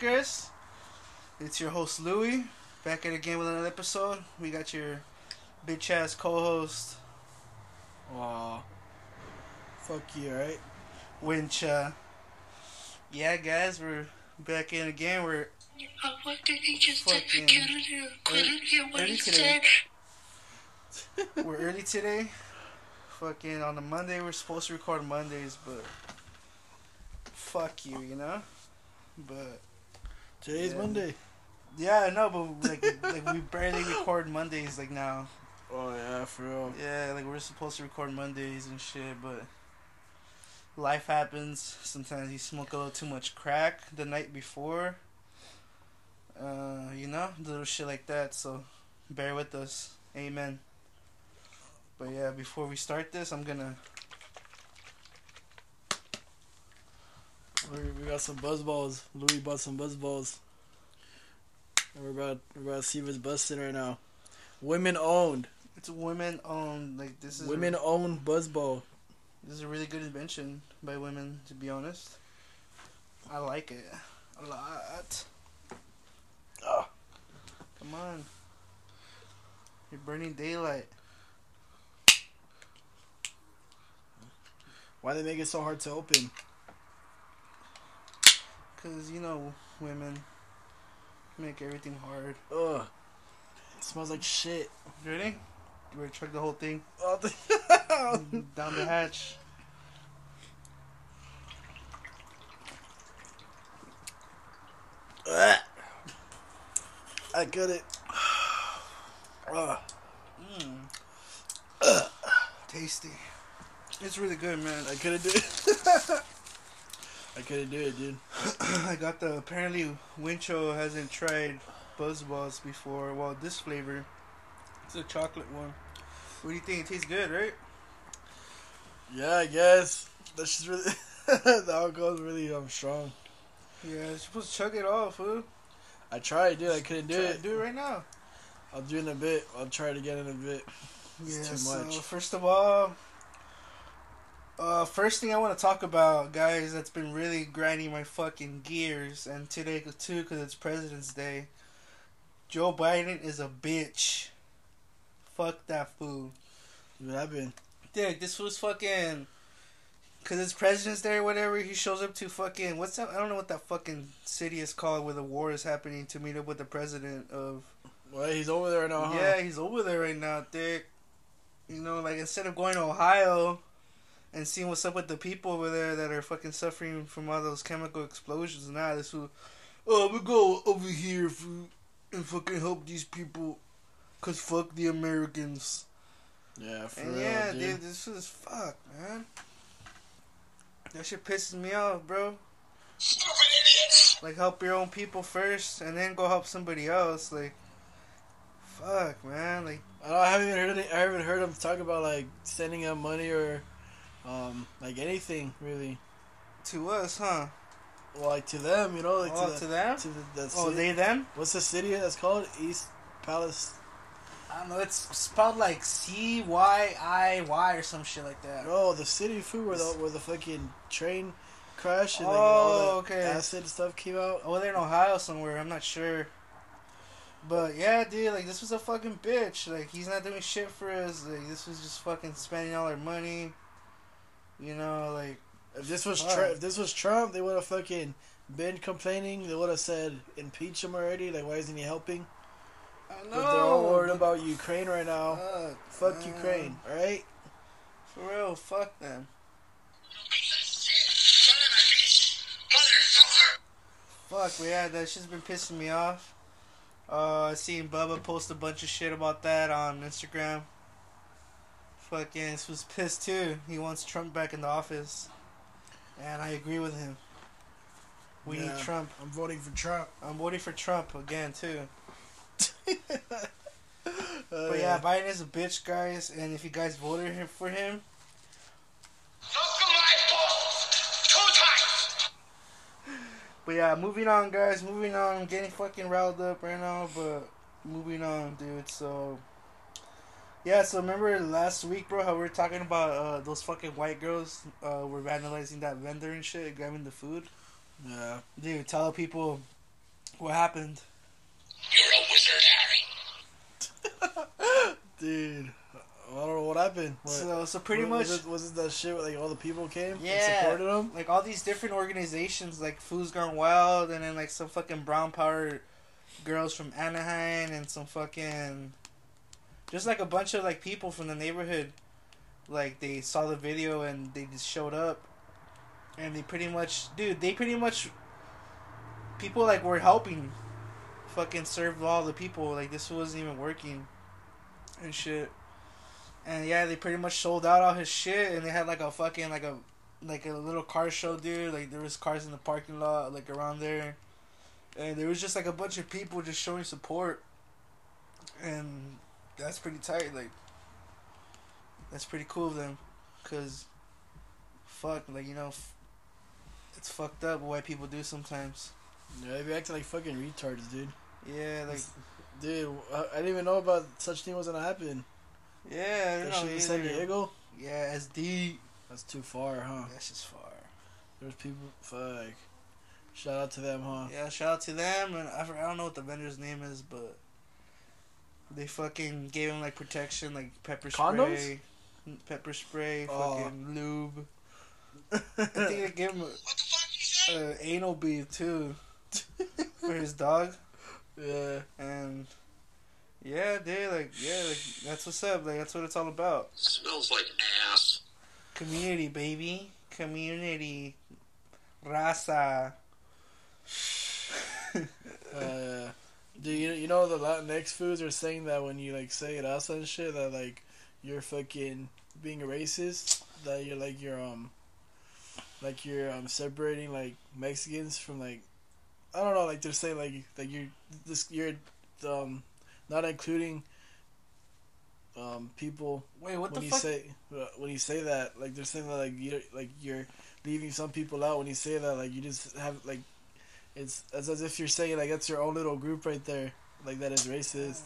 Yo, what up, motherfuckers? It's your host Louie, back at again with another episode. We got your bitch ass co-host Aw. Fuck you, right? Winch. Uh, yeah, guys, we're back in again. We're Uh, what did he just say? Fucking- Couldn't hear, couldn't hear what early he today. said. we're early today. Fucking on a Monday, we're supposed to record Mondays, but fuck you, you know. But Today's Yeah. Monday. yeah, I know, but like, like we barely record Mondays like now. Oh yeah, for real. Yeah, like we're supposed to record Mondays and shit, but life happens. Sometimes you smoke a little too much crack the night before. Uh, you know, little shit like that. So bear with us. Amen. But yeah, before we start this, I'm gonna. We, got some buzz balls. Louis bought some buzz balls. And we're about we're about to see if it's busting right now. Women owned. It's women owned. Like this is Women A, owned buzz ball. this is a really good invention by women. To be honest, I like it a lot. Ah. Come on. You're burning daylight. Why they make it so hard to open? Cause you know women make everything hard. Ugh. It smells like shit. You ready? You ready to the whole thing Oh, down the hatch? I get it. Ugh. Mmm. Tasty. It's really good, man. I couldn't do it. I couldn't do it, dude. I got the apparently Wincho hasn't tried Buzz Balls before. Well, this flavor, it's a chocolate one. What do you think? It tastes good, right? Yeah, I guess. That's just really. the alcohol's really um strong. Yeah, you're supposed to chug it off, fool. I tried, dude. I couldn't do it. Do it right now. I'll do it in a bit. I'll try it again in a bit. It's yeah, too so much. first of all, uh, first thing I want to talk about, guys, that's been really grinding my fucking gears, and today too, because it's President's Day. Joe Biden is a bitch. Fuck that fool. What happened? Dude, this was fucking. Cause it's President's Day or whatever. He shows up to fucking what's that? I don't know what that fucking city is called where the war is happening to meet up with the president of. Well, he's over there now, huh? Yeah, he's over there right now, Dick. You know, like instead of going to Ohio and seeing what's up with the people over there that are fucking suffering from all those chemical explosions, nah, this will. Oh, we go over here for, and fucking help these people, cause fuck the Americans. Yeah, for And real, yeah, dude. dude, this is fuck, man. That shit pisses me off, bro. Stupid idiots! Like, help your own people first, and then go help somebody else. Like, fuck, man. Like, I, haven't even heard. Any, I haven't heard him talk about like sending out money or, um, like anything really. to us, huh? Well, like to them, you know, like oh, to, to them? to the, the Oh, they them? What's the city that's called? East Palace. I don't know. It's spelled like C Y I Y or some shit like that. Oh, the city food where the where the fucking train crashed and like Oh, all the okay. acid stuff came out. Oh, they're in Ohio somewhere. I'm not sure. But yeah, dude, like this was a fucking bitch. Like he's not doing shit for us. Like this was just fucking spending all our money. You know, like If this was Fuck. Tr- if this was Trump, they would have fucking been complaining. They would have said impeach him already. Like, why isn't he helping? I But they're all worried about Ukraine right now. Fuck, Fuck man. Ukraine, right? For real, fuck them. Son of a bitch! Motherfucker! Fuck, but yeah, that shit's been pissing me off. Uh, I seen Bubba post a bunch of shit about that on Instagram. Fucking, this was pissed too. He wants Trump back in the office. And I agree with him. We need Trump. I'm voting for Trump. I'm voting for Trump again too. Uh, But yeah, Biden is a bitch, guys. And if you guys voted him for him, Suck my balls! Two times! But yeah, moving on, guys. Moving on. I'm getting fucking riled up right now, but moving on, dude. So, yeah. So remember last week, bro, how we were talking about uh, those fucking white girls uh, were vandalizing that vendor and shit, grabbing the food. Yeah. Dude, tell people what happened. You're a wizard, Harry. Dude, I don't know what happened. What, So, so pretty wa- much, was it, was it that shit where like all the people came Yeah. and supported him? like all these different organizations, like Food's Gone Wild, and then like some fucking brown power girls from Anaheim, and some fucking, just like a bunch of like people from the neighborhood, like they saw the video and they just showed up, and they pretty much, dude, they pretty much, people like were helping, fucking serve all the people. Like this wasn't even working, and shit. And yeah, they pretty much sold out all his shit, and they had like a fucking like a like a little car show, dude. Like there was cars in the parking lot, like around there, and there was just like a bunch of people just showing support, and that's pretty tight. Like that's pretty cool of them, cause fuck, like you know, f- it's fucked up what people do sometimes. Yeah, they be acting like fucking retards, dude. Yeah, like Dude, I, I didn't even know about such thing was gonna happen. yeah, I That shit in San. Diego? Yeah, SD. That's too far, huh? That's just far. There's people, fuck. Shout out to them, huh? Yeah, shout out to them, and I, I don't know what the vendor's name is, but they fucking gave him like protection, like pepper Condoms? spray, pepper spray, Oh. fucking lube. I think they gave him What the fuck you say? a, a anal bead too for his dog, yeah. and yeah, dude, like yeah, like that's what's up, like that's what it's all about. Smells like ass. Community, baby, community, raza. Uh, do you you know the Latinx foods are saying that when you like say raza and shit that like you're fucking being a racist that you're like you're um like you're um separating like Mexicans from like I don't know like they're saying like like you're this you're um not including um people Wait, what when the you fuck? say uh, when you say that like they're saying that like you like you're leaving some people out when you say that like you just have like it's it's as if you're saying like that's your own little group right there like that is racist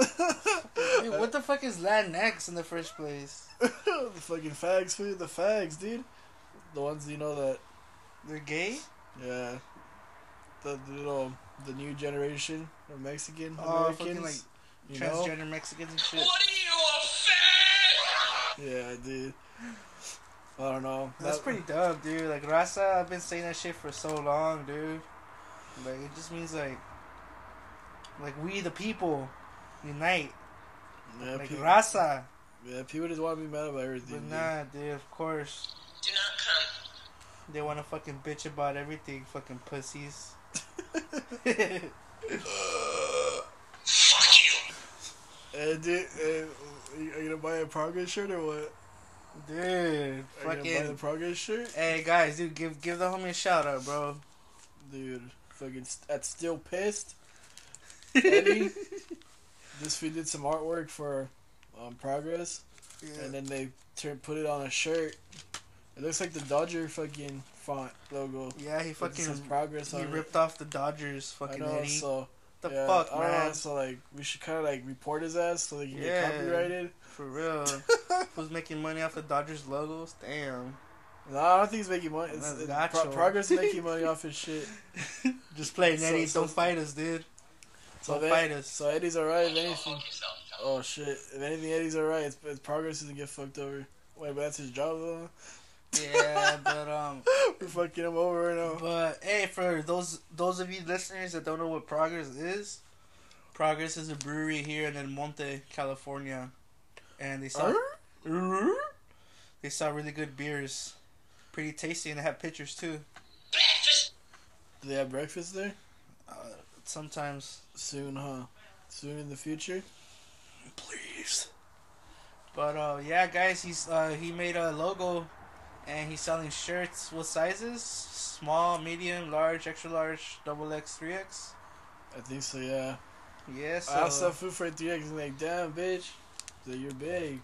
oh Dude, what the fuck is Latinx in the first place? the fucking fags food the fags dude the ones you know that They're gay? yeah the, the little the new generation of Mexican Oh, Americans fucking like you know transgender Mexicans and shit. What are you, a fag? yeah dude I don't know That's That- pretty dumb, dude. Like Raza, I've been saying that shit for so long, dude. Like it just means like, like we the people, unite. yeah, like people, Raza, yeah people just want to be mad about everything but nah, dude. Of course, Do not come. they want to fucking bitch about everything, fucking pussies. Fuck you. Uh, dude, are you are you gonna buy a progress shirt or what? Dude, Are buy the fucking. progress shirt? Hey guys, dude, give give the homie a shout out, bro. Dude, fucking st- that's still pissed. Eddie, this we did some artwork for um, progress, Yeah. and then they turn put it on a shirt. It looks like the Dodger fucking font logo. Yeah, he but says fucking progress he on ripped off the Dodgers, it. I fucking know, Eddie. so the yeah, fuck, don't know, man? so like we should kind of like report his ass so they can Yeah. get copyrighted. For real. Who's making money off the Dodgers logos? Damn. No, I don't think he's making money. It's, it's. Pro- progress is making money off his shit. Just play, So- Eddie. so- don't fight us, dude. So Don't fight us. So Eddie's alright. If anything, fuck yourself, Tom. oh shit. If anything, Eddie's alright. His, his progress doesn't get fucked over. Wait, but that's his job though. Yeah, but um, We're fucking him over right now. but hey, for those those of you listeners that don't know what Progress is, Progress is a brewery here in El Monte, California, and they sell they sell really good beers, pretty tasty, and they have pictures too. Breakfast. Do they have breakfast there? Uh, sometimes, Soon, huh? Soon in the future. please. But uh, yeah, guys, he's uh, he made a logo, and he's selling shirts. with sizes? Small, medium, large, extra large, double X, three X. I think so. Yeah. Yeah, so I that food for three X and like, damn, bitch, that you're big.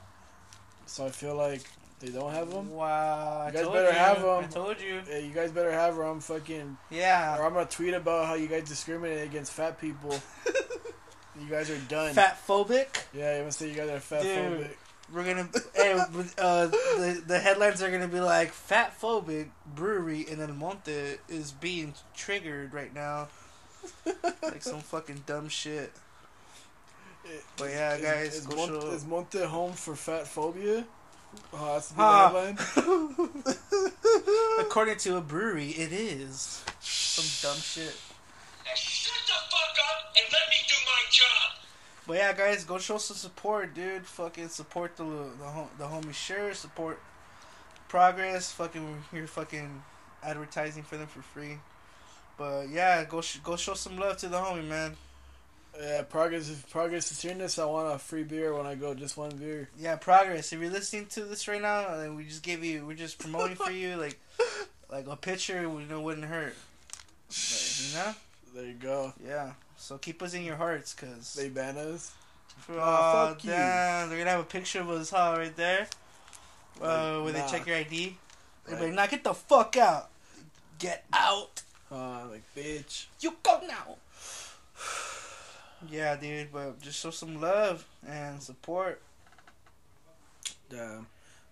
So I feel like they don't have them. wow, You guys better you. have I 'em. told you. Hey, you guys better have them. I'm fucking, or Yeah, I'm gonna tweet about how you guys discriminate against fat people. you guys are done. fat phobic. Yeah, I'm gonna say you guys are fat phobic. We're gonna hey, uh, the the headlines are gonna be like fat phobic brewery in El Monte is being triggered right now, like some fucking dumb shit. But yeah, guys, is, go Monte, show- is Monte home for fat phobia? Oh, that's the Huh. headline. According to a brewery, it is some dumb shit. Now shut the fuck up and let me do my job. But yeah, guys, go show some support, dude. Fucking support the the the homie sure support progress. Fucking you're fucking advertising for them for free. But yeah, go sh- go show some love to the homie, man. Yeah, progress. If progress is hearing this, I want a free beer when I go. Just one beer. Yeah, progress. If you're listening to this right now, and we just gave you, we're just promoting for you, like like a picture, you know, wouldn't hurt. Like, you know? There you go. Yeah. So keep us in your hearts, cause. They ban us. Oh, Nah, fuck you. damn. They're gonna have a picture of us, huh, right there. Uh, Like, where they check your ID. They're Right. like, nah, get the fuck out. Get out. Uh, like bitch. You go now. Yeah, dude, but just show some love and support. Damn.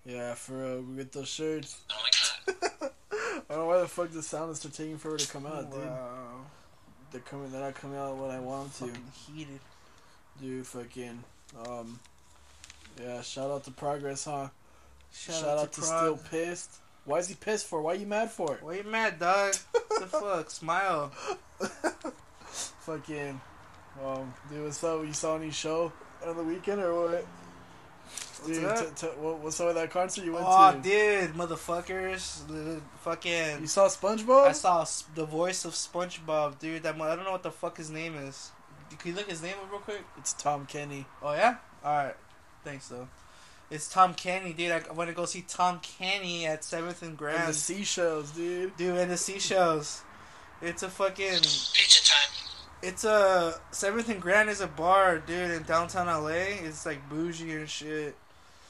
Yeah, for real. We get those shirts. Oh. I don't know why the fuck the sound is taking forever to come out, dude. They're coming. They're not coming out when I want them to. Fucking heated. Dude, fucking. Um. Yeah. Shout out to Progress, huh? Shout, Shout, out, to, Prog. Still Pissed. Why is he pissed for? Why are you mad for? Why you mad, dog? the fuck? Smile. Fucking. Um, dude, what's up? You saw any show on the weekend or what? Dude, t- t- what, what's up with that concert you went Oh, to? dude, motherfuckers. The fucking. You saw SpongeBob? I saw S- the voice of SpongeBob, dude. That mo- I don't know what the fuck his name is. Can you look his name up real quick? It's Tom Kenny. Oh yeah. All right. Thanks though. It's Tom Kenny, dude. I want to go see Tom Kenny at Seventh and And Grand, the seashells, dude. dude. And the seashells. It's a fucking. Pizza time. It's a Seventh and Grand is a bar, dude, in downtown LA. It's like bougie and shit.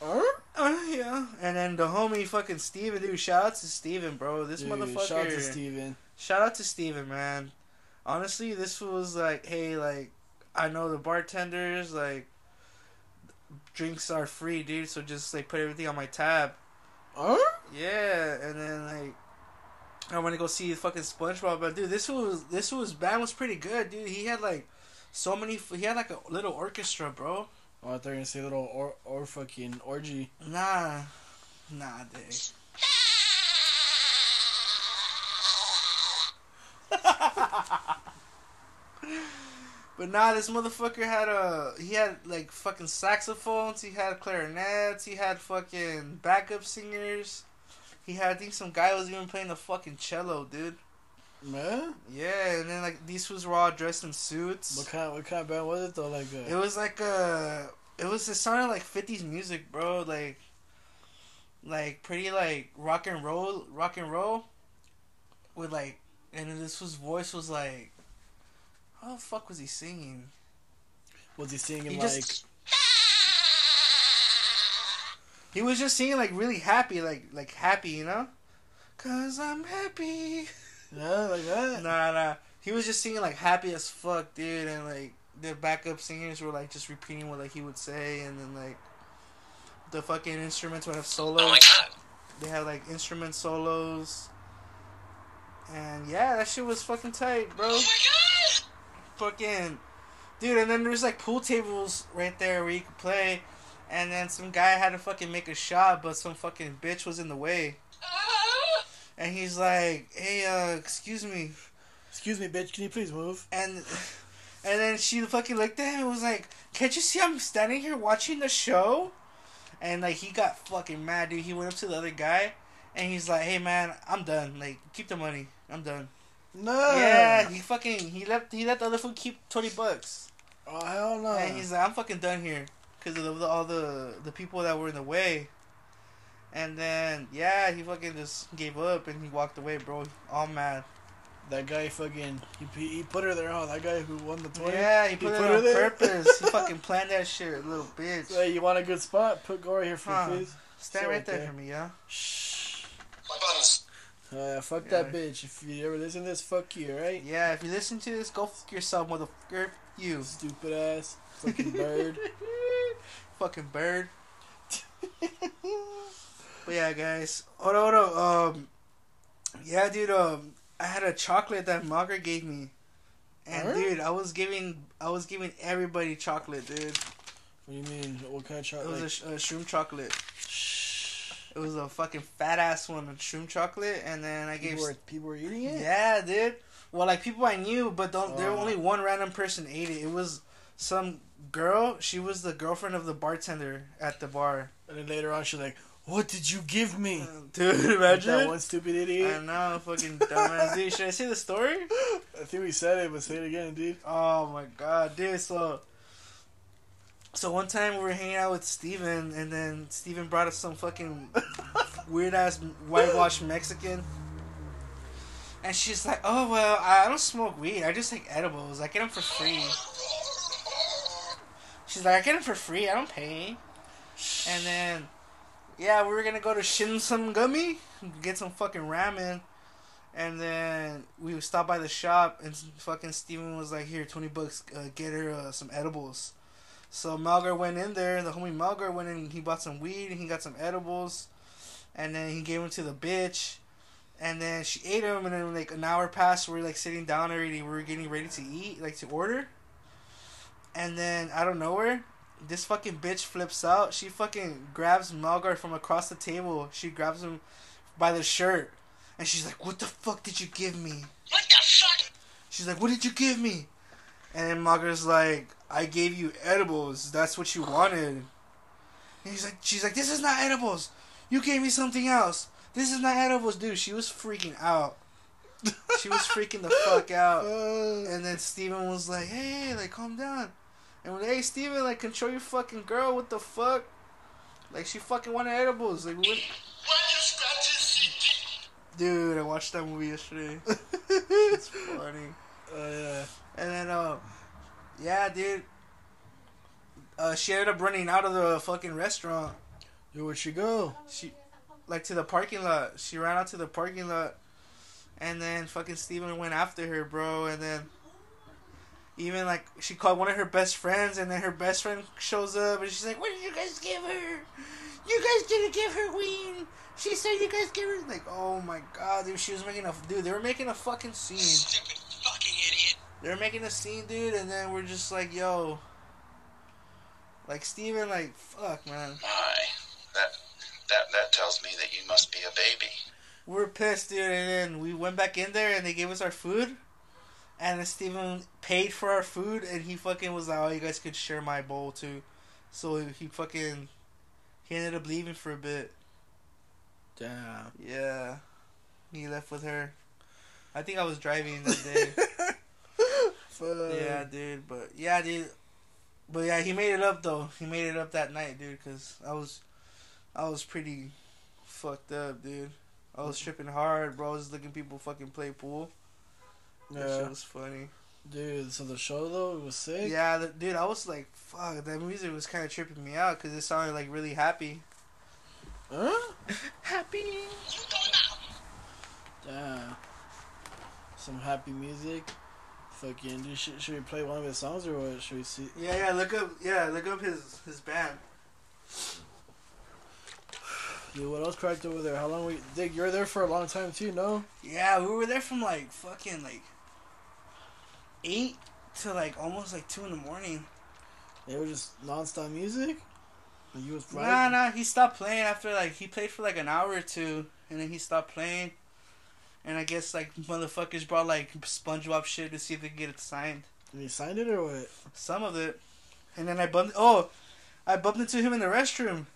Huh? Uh, yeah. And then the homie fucking Steven, dude. Shout out to Steven, bro. This Dude, motherfucker. Shout out to Steven. Shout out to Steven, man. Honestly, this was like, hey, like, I know the bartenders, like, drinks are free, dude, so just, like, put everything on my tab. Huh? Yeah, and then, like, I want to go see fucking SpongeBob, but, dude, this was, this was, band was pretty good, dude. He had, like, so many, he had, like, a little orchestra, bro. Oh, I thought gonna say little or or fucking orgy. Nah. Nah, dude. But nah, this motherfucker had a he had like fucking saxophones, he had clarinets, he had fucking backup singers. He had I think some guy was even playing the fucking cello, dude. Man, Yeah, and then like these fools were all dressed in suits. what kind what kind of band was it though? Like It uh, was like a it was it sounded like fifties music, bro, like like pretty like rock and roll rock and roll with like and then this was voice was like how the fuck was he singing? was he singing He like? just he was just singing like really happy, like like happy, you know? Cause I'm happy. Yeah, like that. Nah, nah. He was just singing like happy as fuck, dude, and like the backup singers were like just repeating what like he would say, and then like the fucking instruments would have solos. Oh my god. They had like instrument solos, and yeah, that shit was fucking tight, bro. Oh my god. Fucking dude, and then there's like pool tables right there where you could play, and then some guy had to fucking make a shot, but some fucking bitch was in the way. And he's like, "Hey, uh, excuse me." Excuse me, bitch. Can you please move? And and then she fucking looked at him and was like, Can't you see I'm standing here watching the show? And like he got fucking mad, dude. He went up to the other guy and he's like, Hey man, I'm done. Like, keep the money. I'm done. No. Yeah, he fucking he left he let the other fool keep twenty bucks. Oh hell no. And he's like, I'm fucking done here. Because of the, all the the people that were in the way. And then yeah, he fucking just gave up and he walked away, bro. All mad. that guy fucking he, he put her there. Oh, that guy who won the tournament. Yeah, he put, He it put her on there? purpose. he fucking planned that shit, little bitch. Hey, you want a good spot? Put Gory here for Huh. me, please. Stand Sit right right there there. for me, yeah. Shh. My buttons. Oh yeah, fuck Yeah. that bitch. If you ever listen to this, fuck you, right? Yeah, if you listen to this, go fuck yourself, motherfucker. You. Stupid ass. Fucking bird. Fucking bird. But yeah, guys. Hold on, hold on. Um, yeah, dude. Um, I had a chocolate that Malgar gave me, and Alright. dude, I was giving, I was giving everybody chocolate, dude. What do you mean? What kind of chocolate? It was a, sh- a shroom chocolate. Shh. It was a fucking fat ass one, a shroom chocolate, and then I gave. People were, people were eating it? Yeah, dude. Well, like people I knew, but don't, there Oh. only one random person ate it. It was some girl. She was the girlfriend of the bartender at the bar. And then later on, she's like, What did you give me? Dude, Like imagine. that one stupid idiot. I idiot. know, fucking dumbass dude. Should I say the story? I think we said it, but say it again, dude. Oh my god, dude. So, so one time we were hanging out with Steven, and then Steven brought us some fucking weird ass whitewashed Mexican. And she's like, "Oh well, I don't smoke weed. I just take edibles. I get them for free." She's like, "I get them for free. I don't pay." And then, yeah, we were gonna go to Shin-Sen-Gumi, get some fucking ramen. And then we stopped by the shop, and fucking Steven was like, "Here, twenty bucks, uh, get her uh, some edibles." So Malgar went in there. The homie Malgar went in. He bought some weed and he got some edibles, and then he gave them to the bitch. And then she ate them, and then like an hour passed. We are like sitting down already. We were getting ready to eat, like to order. And then out of nowhere, this fucking bitch flips out. She fucking grabs Malgar from across the table. She grabs him by the shirt. And she's like, What the fuck did you give me? What the fuck? She's like, What did you give me? And then Malgar's like, I gave you edibles. That's what you wanted. And he's like, She's like, This is not edibles. You gave me something else. This is not edibles, dude. She was freaking out. She was freaking the fuck out. And then Steven was like, Hey, like, calm down. And like, Hey, Steven, like, control your fucking girl. What the fuck? Like, she fucking wanted edibles. Like, we went- Why you scratch his CT? dude, I watched that movie yesterday. It's funny. oh, yeah. And then, uh, yeah, dude. Uh, she ended up running out of the fucking restaurant. Dude, where'd she go? She, like, to the parking lot. She ran out to the parking lot. And then fucking Steven went after her, bro. And then, even, like, she called one of her best friends. And then her best friend shows up. And she's like, What did you guys give her? You guys didn't give her weed. She said you guys give her. Like, oh my god, dude. She was making a. Dude, they were making a fucking scene. Stupid fucking idiot. They're making a scene, dude, and then we're just like, yo. Like, Steven, like, fuck, man. My, that that that tells me that you must be a baby. We're pissed, dude, and then we went back in there and they gave us our food. And then Steven paid for our food, and he fucking was like, oh, you guys could share my bowl, too. So he fucking. He ended up leaving for a bit. Damn. Yeah. He left with her. I think I was driving that day. Yeah, dude. But yeah, dude. But yeah, he made it up though. He made it up that night, dude. Cause I was, I was pretty fucked up, dude. I was mm. tripping hard, bro. I was looking people fucking play pool. That Yeah. shit was funny. Dude, so the show, though, it was sick? Yeah, the, dude. I was like, fuck. That music was kind of tripping me out because it sounded like really happy. Huh? Happy. You go now. Damn. Some happy music. Fucking, dude, should, should we play one of his songs or what? Should we see? Yeah, yeah. Look up. Yeah, look up his his band. Dude, what else cracked over there? How long we. Dick, you were there for a long time too, no? Yeah, we were there from like fucking like eight to like almost like two in the morning. They were just non-stop music? And you was Nah, nah, he stopped playing after like he played for like an hour or two, and then he stopped playing. And I guess like motherfuckers brought like SpongeBob shit to see if they could get it signed. And he signed it or what? Some of it, and then I bumped. Oh, I bumped into him in the restroom.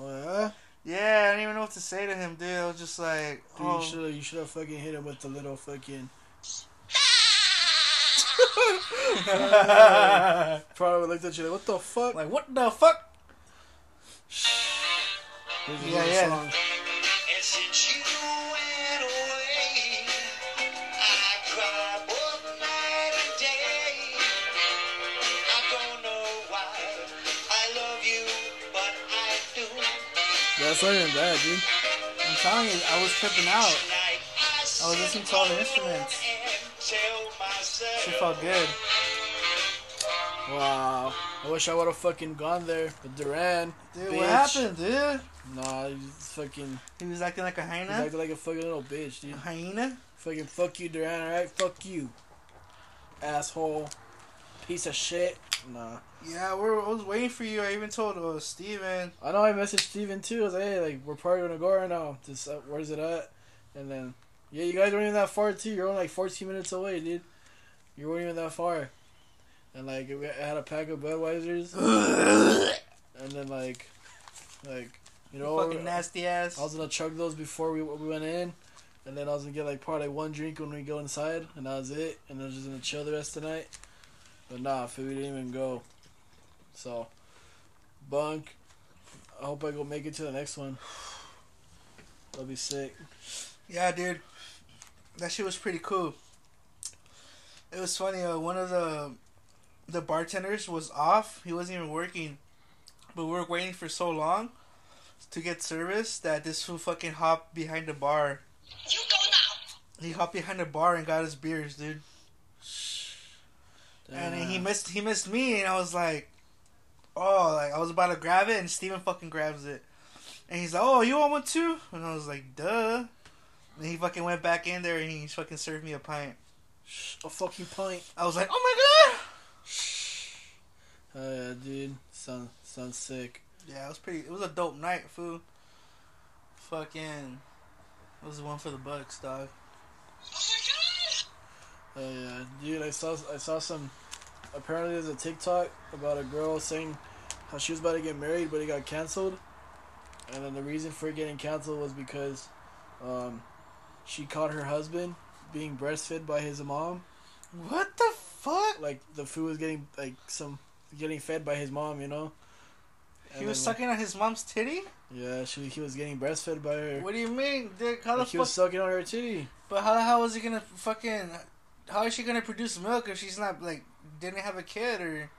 Oh, yeah? Yeah, I didn't even know what to say to him, dude. I was just like, Dude, oh. you should you should have fucking hit him with the little fucking. Probably looked at you like, what the fuck? like what the fuck? Here's a Yeah, yeah. song. And since you went away, I cry both night and day. I don't know why I love you, but I do. That's not even bad, dude. I'm telling you, I was tripping out. I I was listening to all the instruments. Felt good. Wow. I wish I would have fucking gone there But Duran. Dude, bitch. what happened, dude? Nah, just fucking. He was acting like a He's hyena. acting like a fucking little bitch, A dude. hyena? Fucking fuck you, Duran, alright? Fuck you. Asshole. Piece of shit. Nah. Yeah, we're, I was waiting for you. I even told uh, Steven. I know I messaged Steven too. I was like, hey, like, we're probably gonna go right now. Just, uh, where's it at? And then, yeah, you guys weren't even that far too. You're only like 14 minutes away, dude. You weren't even that far. And like, we had a pack of Budweisers. and then like, like, you know, fucking nasty ass. I was gonna chug those before we, we went in. And then I was gonna get like probably one drink when we go inside, and that was it. And I was just gonna chill the rest of the night. But nah, we didn't even go. So, bunk. I hope I go make it to the next one. That'll be sick. Yeah, dude. That shit was pretty cool. It was funny. Uh, one of the the bartenders was off. He wasn't even working, but we were waiting for so long to get service that this fool fucking hopped behind the bar. You go now. He hopped behind the bar and got his beers, dude. And he missed he missed me, and I was like, oh, like I was about to grab it, and Steven fucking grabs it, and he's like, oh, you want one too? And I was like, duh. And he fucking went back in there, and he fucking served me a pint. A fucking pint. I was like, oh my god. Oh yeah, dude. Sounds sounds sick. Yeah, it was pretty. It was a dope night, fool. Fucking, it was the one for the Bucks, dog. Oh my god. Oh yeah, dude. I saw I saw some. Apparently, there's a TikTok about a girl saying how she was about to get married, but it got canceled. And then the reason for it getting canceled was because, um, she caught her husband being breastfed by his mom. What the fuck? Like the food was getting like some getting fed by his mom, you know. He was then, sucking on his mom's titty. Yeah, she he was getting breastfed by her. What do you mean, Dick? How the Like, he was sucking on her titty. But how the hell was he gonna fucking? How is she gonna produce milk if she's not like didn't have a kid or?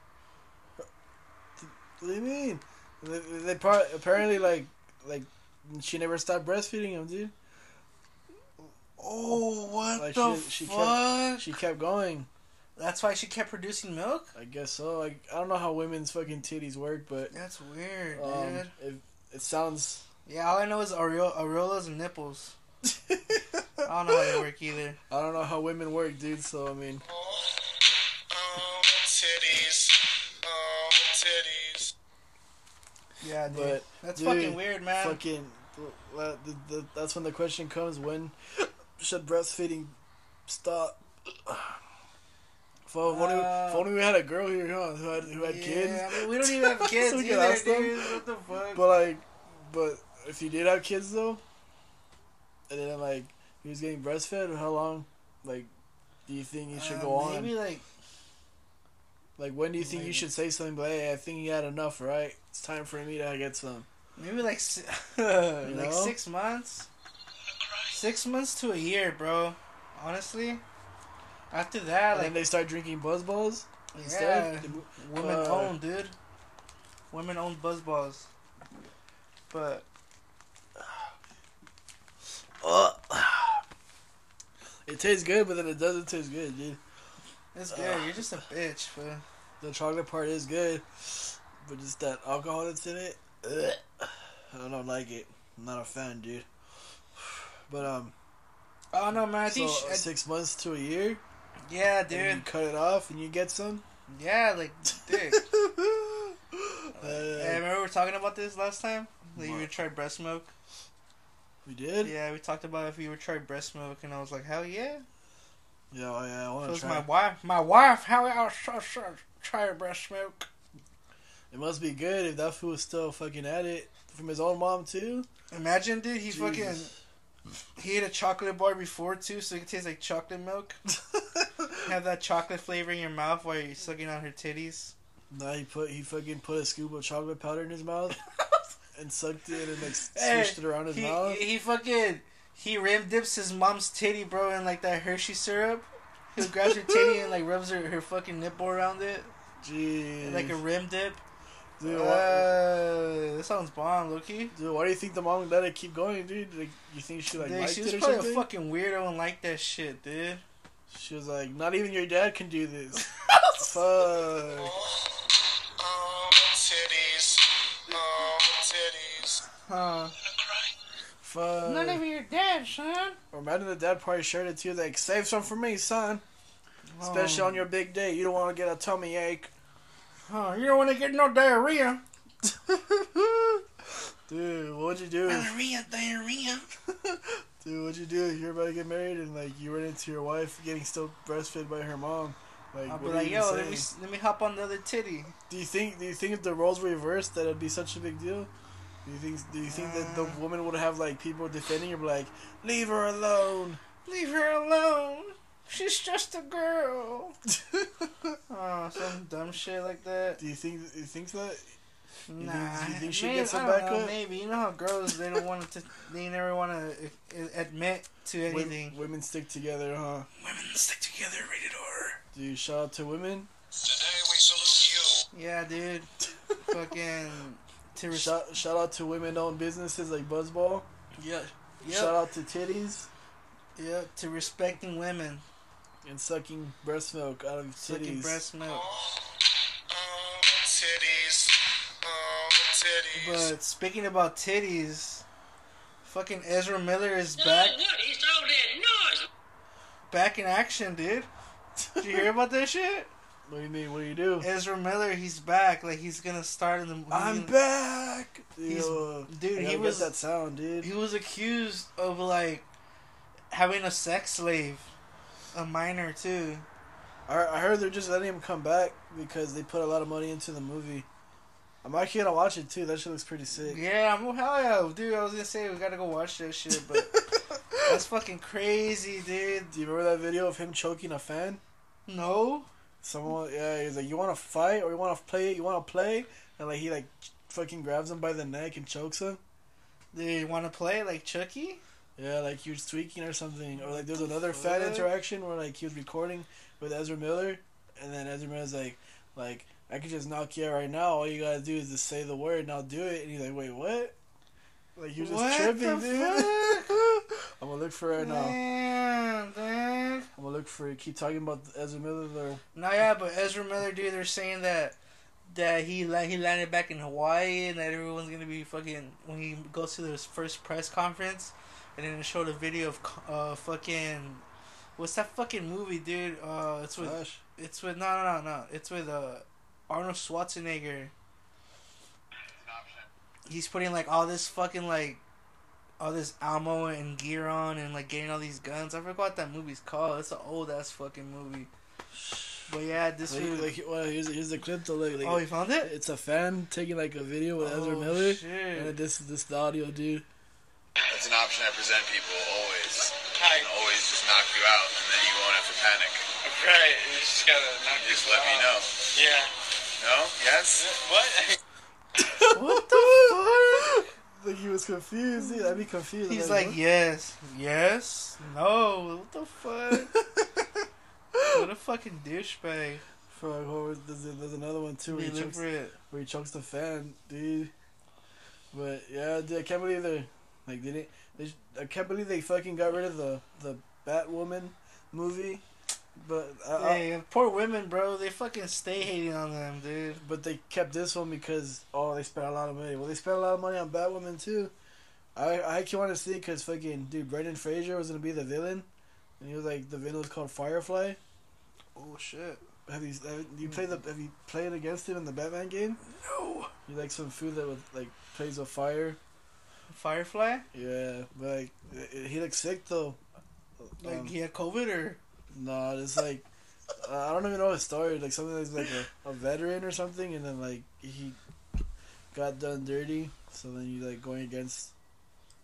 What do you mean? They, they part, apparently like like she never stopped breastfeeding him, dude. Oh, what Like, the she- she fuck? kept- She kept going. That's why she kept producing milk. I guess so. Like I don't know how women's fucking titties work, but That's weird, um, dude. it, it sounds. Yeah, all I know is areola, areolas and nipples. I don't know how they work either. I don't know how women work, dude. So I mean, Oh, oh, titties. Oh, titties. Yeah, dude. But, That's dude, fucking weird, man. fucking. well, The, the, that's when the question comes: When should breastfeeding stop? If only, Uh, if only we had a girl here, huh? Who had who had yeah, kids. I mean, we don't even have kids So either, dude. What the fuck? But like, but if you did have kids though, and then like he was getting breastfed, how long, like, do you think you should Uh, go on? Maybe like Like, when do you think maybe. you should say something? But hey, I think you had enough, right? It's time for me to get some. maybe like si- like know? six months, six months to a year, bro. Honestly, after that, And like then they start drinking buzz balls yeah, instead. women Uh, owned, dude. Women owned buzz balls, but It tastes good, but then it doesn't taste good, dude. it's good. You're just a bitch, but The chocolate part is good, but just that alcohol that's in it, ugh, I don't like it. I'm not a fan, dude. But um, I don't know, man. I so think I- six months to a year, yeah, and you dude. cut it off and you get some. Yeah, like dick. Uh, Hey, remember we were talking about this last time? That you would try breast milk. we did. Yeah, we talked about if you would try breast milk, and I was like, hell yeah. Yeah, oh, yeah. I want to my try. wife, my wife, how I'll try, try, try breast milk. It must be good if that fool is still fucking at it from his own mom too. Imagine, dude, he fucking. He ate a chocolate bar before too, so it could taste like chocolate milk. Have that chocolate flavor in your mouth while you're sucking on her titties. Nah, he put he fucking put a scoop of chocolate powder in his mouth and sucked it and like Hey, swished it around his he, mouth. he fucking he rim dips his mom's titty, bro, in like that Hershey syrup. He grabs her titty and like rubs her, her fucking nipple around it, Jeez, like a rim dip. Dude, uh, why, that sounds bomb, Loki. dude, why do you think the mom let it keep going, dude? Like, you think she like Dude, liked she it was or probably something? a fucking weirdo and liked that shit, dude. She was like, not even your dad can do this. Fuck. Oh, titties. Oh, titties. Huh? Fuck. None of your dad, son. Or imagine the dad probably shared it too, like, save some for me, son. Especially Oh. on your big day. You don't want to get a tummy ache. Huh, you don't want to get no diarrhea. Dude, what would you do? Diarrhea, diarrhea. Dude, what'd you do you're about to get married and like you run into your wife getting still breastfed by her mom? Like, I'll be what do like, you yo, let me let me hop on the other titty. Do you think? Do you think if the roles were reversed, that it'd be such a big deal? Do you think? Do you think that the Uh. woman would have like people defending her, like, leave her alone? Leave her alone. She's just a girl. Oh, some dumb shit like that. do you think? You think that? You Nah, think- you think she maybe, gets a I don't know, backup? Maybe you know how girls they don't want to. They never want to admit to anything. women stick together, huh? Women stick together, rated R. Dude, shout out to women. Today we salute you. Yeah, dude. Fucking to res- Shout, shout out to women-owned businesses like Buzzball. yeah, Shout out to titties yeah, to respecting women, and sucking breast milk out of sucking titties. breast milk. Oh, oh, titties. Oh, titties. But speaking about titties, fucking Ezra Miller is back, what? He's all that noise. back in action, dude. Did you hear about that shit? What do you mean? What do you do? Ezra Miller, he's back. Like he's gonna start in the. he's I'm gonna- back. He's- Yo, dude, I he was- get that sound, dude. He was accused of like having a sex slave, a minor too. I, I heard they're just letting him come back because they put a lot of money into the movie. I'm actually gonna watch it too. That shit looks pretty sick. Yeah, I'm hell yeah, dude. I was gonna say we gotta go watch that shit, but that's fucking crazy, dude. Do you remember that video of him choking a fan? No, Someone, yeah, he's like, "You want to fight or you want to play? You want to play?" And like he like fucking grabs him by the neck and chokes him. do you want to play like Chucky? Yeah, like he was tweaking or something. Or like there's another fan interaction where like he was recording with Ezra Miller, and then Ezra Miller's like, like I could just knock you out right now. All you gotta do is just say the word and I'll do it. And he's like, wait, what? Like he was just What tripping, dude. I'm gonna look for it now. Damn. I'm gonna look for it. Keep talking about Ezra Miller there. No, yeah, but Ezra Miller, dude, they're saying that that he la- he landed back in Hawaii and that everyone's gonna be fucking when he goes to his first press conference, and then it showed a video of uh fucking what's that fucking movie, dude? Uh, it's with Flash. it's with no no no no it's with uh Arnold Schwarzenegger. He's putting like all this fucking like all this ammo and gear on and like getting all these guns. I forgot what that movie's called. It's an old ass fucking movie. But yeah, this Like, was. like well, here's here's the clip though. Like, like oh, you found it? it's a fan taking like a video with Ezra Oh, Miller, shit. and this this the audio, dude. It's an option I present people always. Hi. And always just knock you out, and then you won't have to panic. Right, you just gotta knock You just people let me know. Yeah. No? Yes? What? what the fuck? Like he was confused. Dude. I'd be confused. He's I'm like, yes, yes, no. What the fuck? what a fucking douchebag. Fuck, what was- there's, there's another one too where They he, chokes, for it. where he chokes the fan, dude. But yeah, dude, I can't believe they like they didn't. They, I can't believe they fucking got rid of the the Batwoman movie. But I, Hey, poor women, bro. They fucking stay hating on them, dude. but they kept this one because oh they spent a lot of money. Well, they spent a lot of money on Batwoman too. I I actually want to see because fucking dude Brendan Fraser was gonna be the villain, and he was like the villain was called Firefly. Oh shit. Have you have you played the have you played against him in the Batman game? No. You like some food that would like plays with fire? Firefly? Yeah, but like he looks sick though. Like Um, he had COVID or? Nah, it's like uh, I don't even know his story. Like something that's like a, a veteran or something, and then like he got done dirty. So then you like going against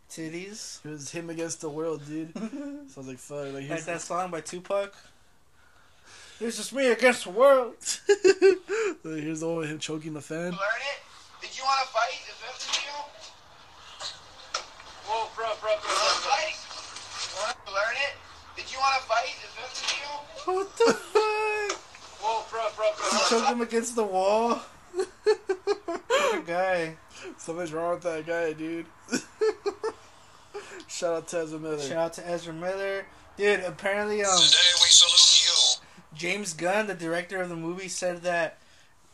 Titties. it was him against the world, dude. So I was like, fuck. Like Like that song by Tupac. It's just me against the world. like, here's the one with him choking the fan. Learn it? Did you want to fight? Is that the deal? You want to fight? You want to learn it? Did you want to fight? Is that the deal? What the fuck? Whoa, bro, bro, bro. He choked him against the wall. Poor guy. Something's wrong with that guy, dude. Shout out to Ezra Miller. Shout out to Ezra Miller. Dude, apparently um Today we salute you. James Gunn, the director of the movie, said that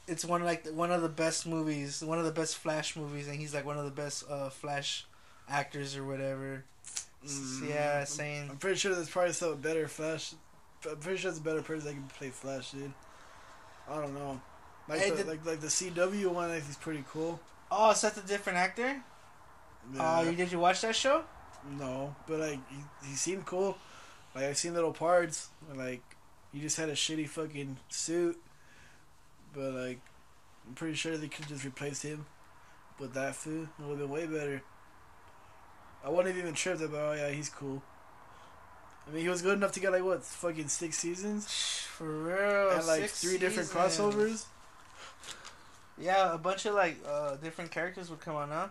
it's one of, like one of the best movies, one of the best Flash movies, and he's like one of the best uh, Flash actors or whatever. S- mm, yeah, saying I'm pretty sure there's probably some better Flash. I'm pretty sure there's a better person that can play Flash, dude. I don't know. Like Hey, the, did- like like the CW one, I think is pretty cool. oh, is that the different actor? Yeah. Oh, you did you watch that show? No, but like he, he seemed cool. Like I've seen little parts. Like he just had a shitty fucking suit, but like I'm pretty sure they could just replace him with that food. It would have been way better. I wouldn't have even tripped about. Oh yeah, he's cool. I mean, he was good enough to get like what fucking six seasons For real, and like six three different crossovers. Yeah, a bunch of like uh, different characters would come on, huh?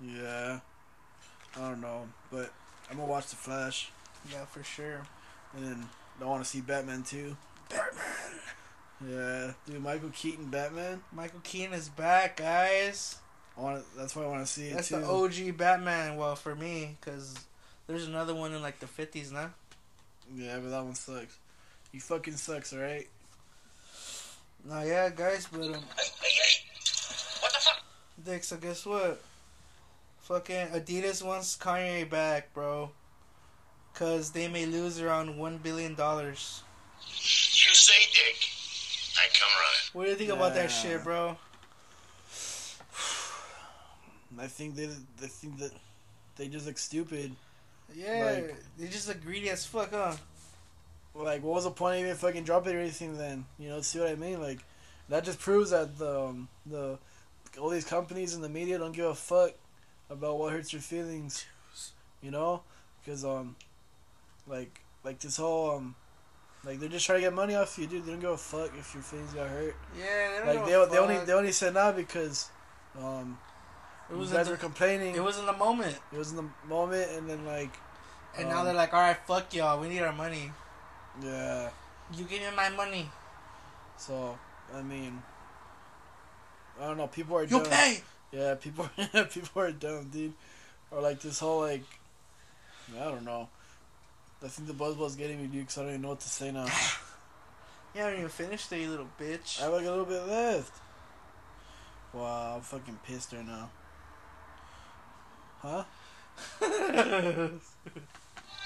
Yeah, I don't know, but I'm gonna watch the Flash, Yeah, for sure. and then I want to see Batman too. Batman. Yeah, dude, Michael Keaton Batman. Michael Keaton is back, guys. I want. That's why I want to see it That's too. the OG Batman. Well, for me, because there's another one in like the 50s now. Yeah, but that one sucks. You fucking sucks, alright? No, yeah, guys, but um, Hey, hey, hey. What the fuck? Dick. So guess what? Fucking Adidas wants Kanye back, bro. Cause they may lose around one billion dollars. You say dick. I come running. What do you think about that shit, bro? I think they, I think that they just look stupid. Yeah, Like- they just look greedy as fuck, huh? Like, what was the point of even fucking dropping or anything then? You know, see what I mean? Like, that just proves that the um, the all these companies and the media don't give a fuck about what hurts your feelings. You know, because um, like like this whole um, like they're just trying to get money off you, dude. They don't give a fuck if your feelings got hurt. Yeah, they Like don't they, give a they only they only said that because um, It you was guys in were complaining. it was in the moment, It was in the moment, and then like, and now Um, they're like, "All right, fuck y'all. We need our money. yeah. You give me my money. So I mean, I don't know. People are You pay." Yeah, people people are dumb, dude. Or like this whole like, I don't know. I think the buzz buzz getting me, dude, because I don't even know what to say now. You haven't even finished it, you little bitch. I have like a little bit left. Wow, I'm fucking pissed right now. Huh? I'm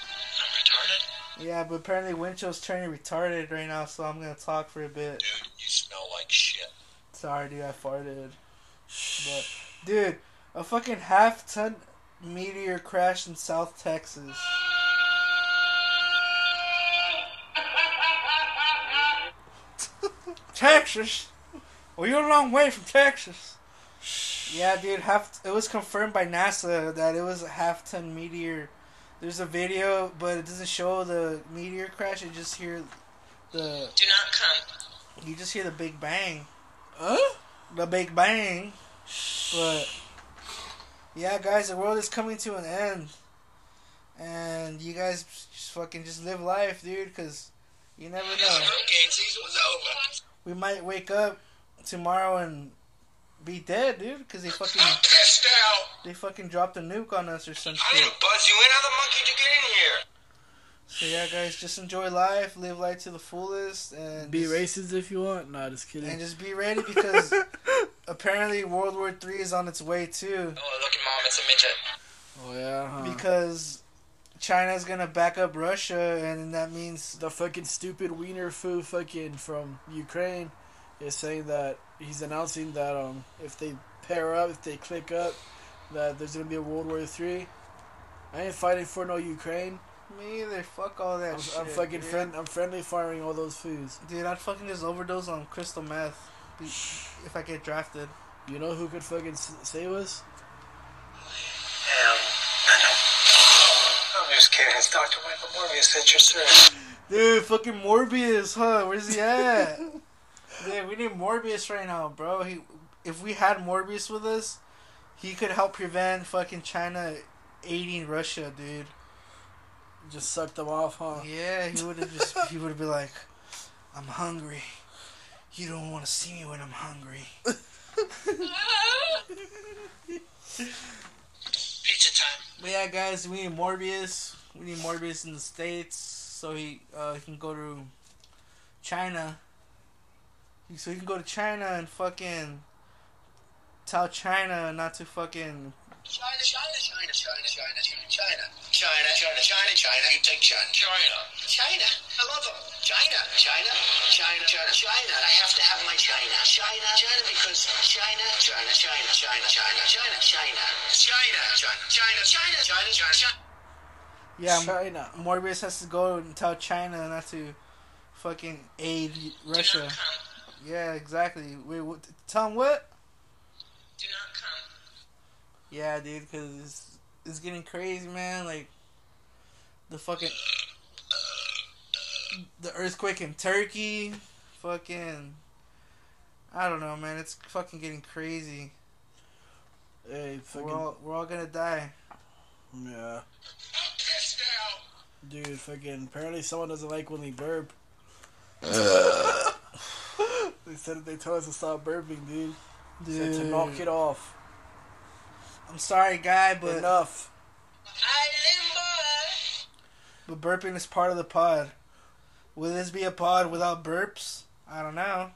retarded? yeah, but apparently Winchell's turning retarded right now, so I'm gonna talk for a bit. Dude, you smell like shit. Sorry, dude, I farted. But, dude, a fucking half ton meteor crashed in South Texas. Texas? Well, you're a long way from Texas. Yeah, dude, half. It was confirmed by NASA that it was a half ton meteor. There's a video, but it doesn't show the meteor crash. You just hear the. Do not come. You just hear the big bang. Huh? The big bang. But yeah, guys, the world is coming to an end, and you guys just fucking just live life, dude, because you never know. Hurricane season was over. We might wake up tomorrow and be dead, dude, because they fucking I'm pissed now. they fucking dropped a nuke on us or some I shit. didn't buzz you in. How the monkey did you get in here? So yeah, guys, just enjoy life, live life to the fullest, and Be just, racist if you want. Nah, just kidding. and just be ready because apparently World War Three is on its way too. Oh, look at mom. It's a midget. oh yeah. Huh. because China's gonna back up Russia, and that means the fucking stupid wiener foo fucking from Ukraine is saying that he's announcing that um if they pair up, if they click up, that there's gonna be a World War Three. I ain't fighting for no Ukraine. me either. Fuck all that I'm, shit. I'm fucking dude. friend. I'm friendly firing all those foos. Dude, I'd fucking just overdose on crystal meth if I get drafted. You know who could fucking s- save us? Hell, I'm just kidding. It's Dr. Michael Morbius at your service. Dude, fucking Morbius, huh? Where's he at? Dude, we need Morbius right now, bro. He, if we had Morbius with us, he could help prevent fucking China aiding Russia, dude. Just suck them off, huh? Yeah, he would have just he would have been like, "I'm hungry. You don't want to see me when I'm hungry." Pizza time. But yeah, guys, we need Morbius. We need Morbius in the states so he uh, can go to China. So he can go to China and fucking tell China not to fucking. China, China, China, China, China, China, China, China, China, China, China. You take China. China. China. I love them. China, China, China, China, China. I have to have my China. China, China, because China, China, China, China, China, China, China, China, China, China, China, China, China, China. Yeah, China. Morbius has to go and tell China not to fucking aid Russia. Do not come. Yeah, exactly. Wait, what, tell him what? Do not come. Yeah, dude, because it's, it's getting crazy, man. Like, the fucking. The earthquake in Turkey. Fucking. I don't know, man. It's fucking getting crazy. Hey, fucking. We're all, we're all gonna die. yeah. I'm pissed now. Dude, fucking. Apparently, someone doesn't like when we burp. They said they told us to stop burping, dude. Dude. Said to knock it off. I'm sorry, guy, but enough. But burping is part of the pod. Will this be a pod without burps? I don't know.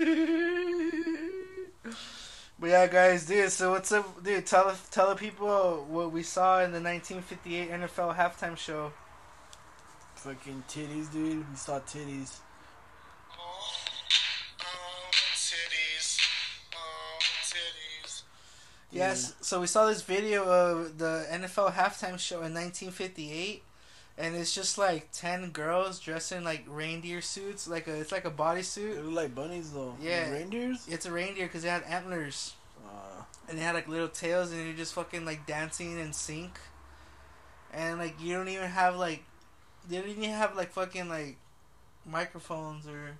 but yeah, guys, dude. So what's up, dude? Tell tell the people what we saw in the 1958 NFL halftime show. Fucking titties, dude. We saw titties. Oh, oh, titties. Oh, titties. Yes. So we saw this video of the NFL halftime show in 1958, and it's just like 10 girls dressed in like reindeer suits, like a it's like a bodysuit. They look like bunnies, though. Yeah. Reindeers? It's a reindeer because they had antlers Uh, and they had like little tails, and you're just fucking like dancing in sync. And like you don't even have like, they don't even have like fucking like microphones or,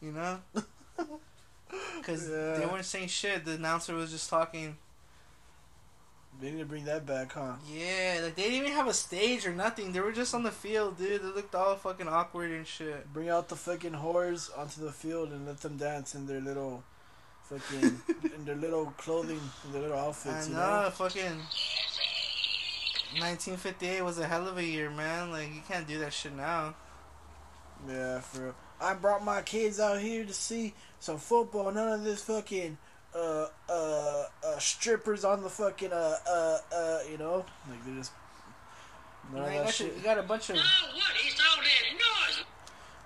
you know, because they weren't saying shit. The announcer was just talking. they need to bring that back, huh? Yeah, like they didn't even have a stage or nothing. They were just on the field, dude. They looked all fucking awkward and shit. Bring out the fucking whores onto the field and let them dance in their little fucking in their little clothing, in their little I outfits. You know, know? fucking. 1958 was a hell of a year, man. Like you can't do that shit now. Yeah, for real. I brought my kids out here to see some football. None of this fucking uh uh, uh strippers on the fucking uh uh uh you know like they just none Man, that that shit- shit. you got a bunch of Oh, what? He's all that noise.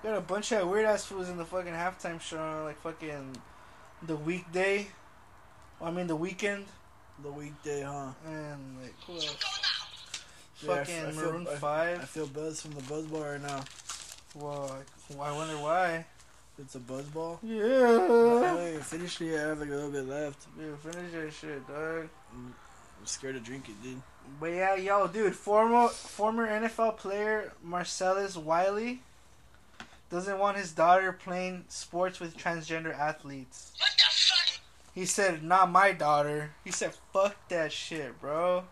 you got a bunch of weird ass fools in the fucking halftime show, like fucking the weekday. I mean the Weeknd The weekday, huh? and like who else? Yeah, I f- fucking I feel- Maroon I- Five. I feel buzz from the buzz ball right now. well, I wonder why. It's a buzz ball. Yeah. haven't even finished it. I have like a little bit left. Dude, finish that shit, dog. I'm scared to drink it, dude. But yeah, yo, dude, former former NFL player Marcellus Wiley doesn't want his daughter playing sports with transgender athletes. What the fuck? He said, "Not my daughter." He said, "Fuck that shit, bro."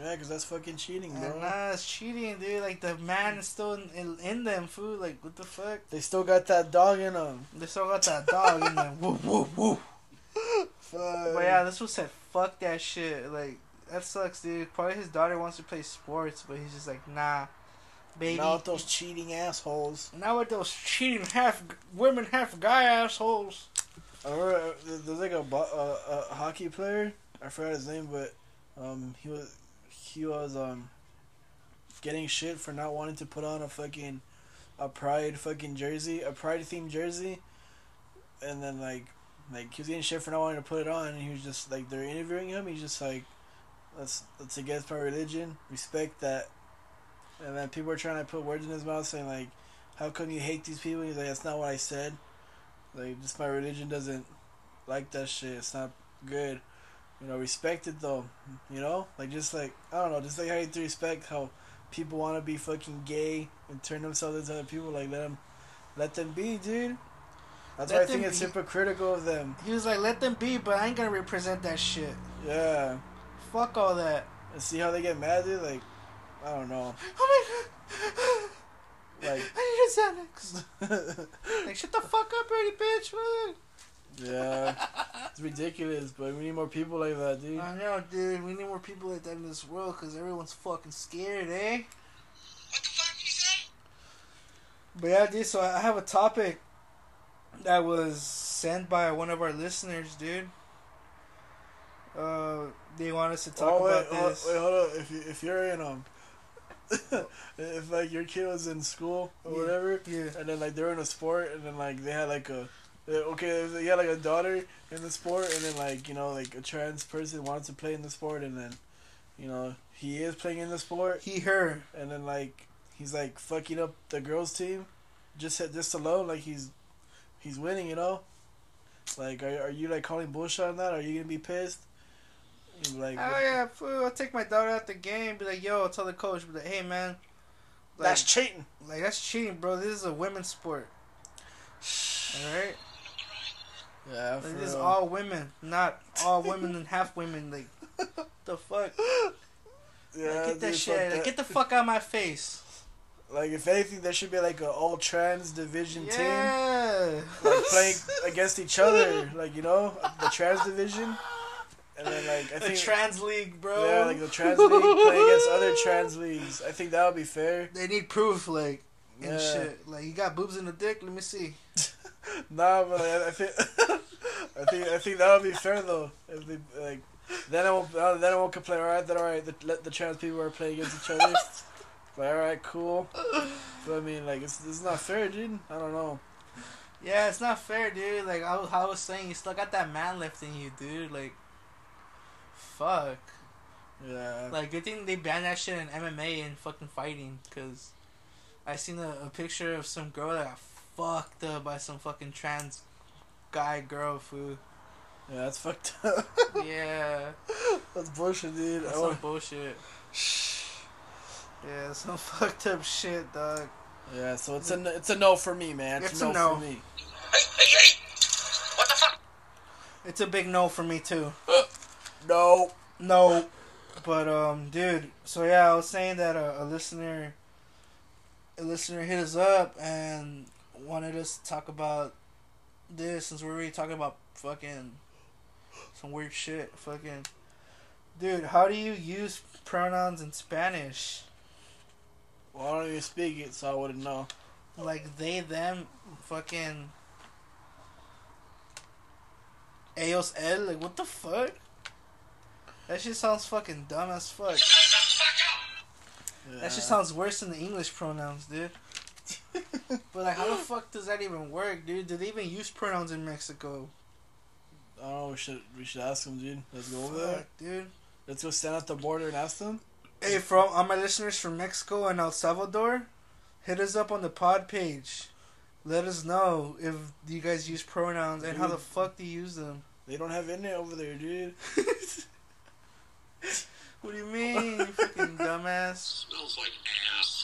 Yeah, cause that's fucking cheating, bro. And nah, it's cheating, dude. Like the man is still in, in, in them, food. Like what the fuck? They still got that dog in them. They still got that dog in them. Woo woo woo. Fuck. But yeah, this was said, "Fuck that shit." Like that sucks, dude. Probably his daughter wants to play sports, but he's just like, "Nah, baby." Not with those cheating assholes. Not with those cheating half women, half guy assholes. I remember uh, there's like a, bo- uh, a hockey player. I forgot his name, but um, he was he was um getting shit for not wanting to put on a fucking a pride fucking jersey, a pride themed jersey, and then like like he was getting shit for not wanting to put it on, and he was just like they're interviewing him. He's just like, that's that's against my religion. Respect that. And then people are trying to put words in his mouth, saying like, "How come you hate these people?" He's like, "That's not what I said." Like, just my religion doesn't like that shit. It's not good. You know, respect it though. You know, like just like I don't know, just like how you have to respect how people want to be fucking gay and turn themselves into other people. Like let them, let them be, dude. That's Let why I think them it's hypocritical of them. He was like, "Let them be," but I ain't gonna represent that shit. Yeah, Fuck all that. and see how they get mad, dude. Like, I don't know. Oh my god. Like- I need a Xanax. Like, shut the fuck up, already, bitch. What? Yeah, it's ridiculous, but we need more people like that, dude. I know, dude. We need more people like that in this world because everyone's fucking scared, eh? What the fuck did you say? But yeah, dude. So I have a topic that was sent by one of our listeners, dude. Uh, they want us to talk oh, wait, about oh, this. wait, hold up. If you, if you're in um, if like your kid was in school or Yeah. whatever, Yeah. and then like they're in a sport, and then like they had like a they- okay, they had like a daughter in the sport, and then like you know like a trans person wants to play in the sport, and then you know he is playing in the sport, He, her. and then like he's like fucking up the girls team, just just alone like he's he's winning, you know. Like, are, are you like calling bullshit on that? Are you gonna be pissed? Like, Oh yeah, fool. I'll take my daughter out the game. Be like, yo, I'll tell the coach. Be like, hey man, like, that's cheating. like that's cheating, bro. This is a women's sport. All right, Yeah, like, is real. all women, not all women and half women. Like, the fuck? yeah, Like, get that shit. Like, get the fuck out of my face. Like, if anything, there should be like an all trans division team, Yeah. like playing against each other. Like you know, the trans division, and then like I the think trans league, bro. yeah, like the trans league playing against other trans leagues. I think that would be fair. They need proof, like and Yeah. shit. Like you got boobs in the dick. Let me see. Nah, but like, I think I think I think that would be fair though. If they like, then I won't uh, then I won't complain. All right, then all right, the, let the trans people are playing against each other. but all right, cool. But I mean, like, it's it's not fair, dude. I don't know. Yeah, it's not fair, dude. Like I, was- I was saying, you still got that man left in you, dude. Like, fuck. Yeah. Like, good thing they banned that shit in MMA and fucking fighting, cause I seen a, a picture of some girl that got fucked up by some fucking trans guy girl food. Yeah, that's fucked up. Yeah, that's bullshit, dude. that's I some want- bullshit. Yeah, some fucked up shit, dog. yeah, so it's a n- it's a no for me, man. It's, It's a a no, no. for me. Hey, hey, hey! What the fuck? It's a big no for me too. No. No, but um, dude. So yeah, I was saying that a, a listener, a listener hit us up and wanted us to talk about this since we're already talking about fucking some weird shit. Fucking, dude, how do you use pronouns in Spanish? Well, I don't even speak it, so I wouldn't know. Like they, them, fucking. Ellos, él, like what the fuck? That shit sounds fucking dumb as fuck. Yeah. That just sounds worse than the English pronouns, dude. but like, how the fuck does that even work, dude? Do they even use pronouns in Mexico? I don't know. We should we should ask them, dude. Let's go over there. Dude. Let's go stand at the border and ask them. Hey, from all my listeners from Mexico and El Salvador, hit us up on the pod page. Let us know if you guys use pronouns and how the fuck do you use them. They don't have internet over there, dude. What do you mean, you fucking dumbass? Smells like ass.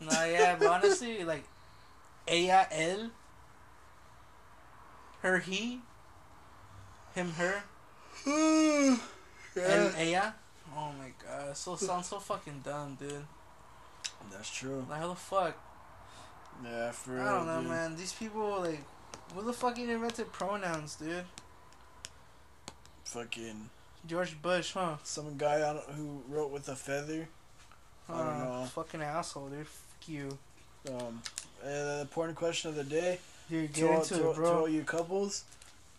Nah, yeah, but honestly, like, ella, él, her, he, him, her, yeah. and ella. Oh my god, so sounds so fucking dumb, dude. That's true. Like, how the fuck? Yeah, for real. I don't know, dude. man. These people, like, who the fuck invented pronouns, dude? Fucking George Bush, huh? some guy I don't, who wrote with a feather. I don't Uh, know. Fucking asshole, dude. You. Um, and the important question of the day Dude, to get all, into to, it, to all you couples,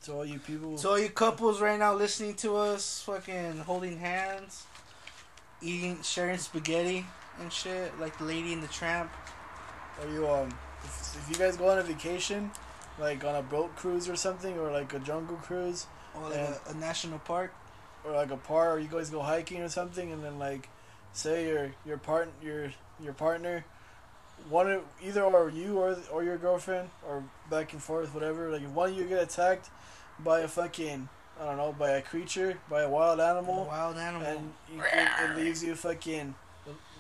to all you people. So, all you couples right now listening to us, fucking holding hands, eating, sharing spaghetti and shit, like the lady in the tramp. Are you um? If, if you guys go on a vacation, like on a boat cruise or something, or like a jungle cruise, Or like a, a national park. or like a park, or you guys go hiking or something, and then like, say your your part your your partner, one of either or you or or your girlfriend or back and forth whatever. Like if one of you get attacked by a fucking I don't know by a creature by a wild A animal, wild animal. and you, it, it leaves you fucking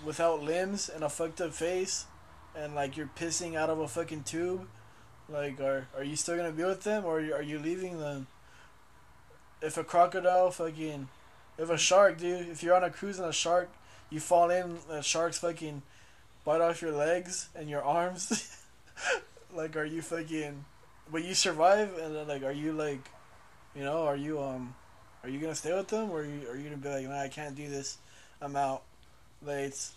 without limbs and a fucked up face, and like you're pissing out of a fucking tube. Like, are are you still gonna be with them, or are you leaving them? If a crocodile fucking, if a shark, dude, if you're on a cruise and a shark, you fall in, the shark's fucking bite off your legs and your arms. like, are you fucking but you survive, and then like, are you like, you know, are you um, are you gonna stay with them, or are you are you gonna be like, nah, I can't do this, I'm out, late,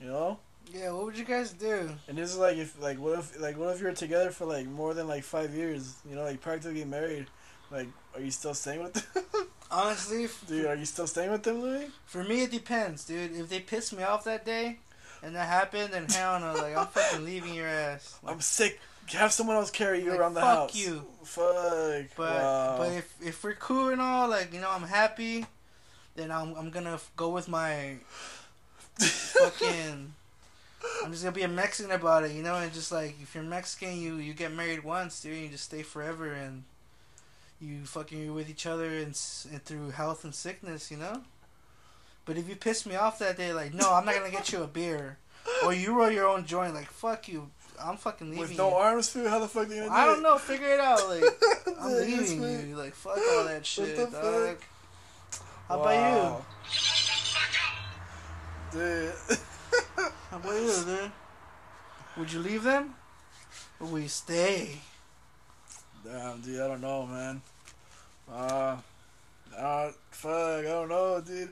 you know? Yeah, what would you guys do? And this is like if like what if like what if you're together for like more than like five years, you know, like practically married, like are you still staying with them? Honestly, dude, are you still staying with them, Louis? for me it depends, dude. If they piss me off that day, and that happened, and hell no, like I'm fucking leaving your ass. Like, I'm sick. Have someone else carry you Like, around the fuck house. Fuck you. Fuck. But wow. but if if we're cool and all, like you know, I'm happy, then I'm I'm gonna f- go with my fucking. I'm just gonna be a Mexican about it, you know, and just like if you're Mexican, you you get married once, dude, and you just stay forever, and you fucking you're with each other and, and through health and sickness, you know. But if you piss me off that day, like no, I'm not gonna get you a beer, or you roll your own joint, like fuck you, I'm fucking leaving. You. With no you. arms, food, how the fuck are you gonna do I don't it? know. Figure it out. Like I'm Dude, leaving you. Like fuck all that shit, the dog. How Wow. about Dude. you? How about you, dude? Would you leave them, or will you stay? Damn, dude, I don't know, man. Uh, uh, fuck, I don't know, dude.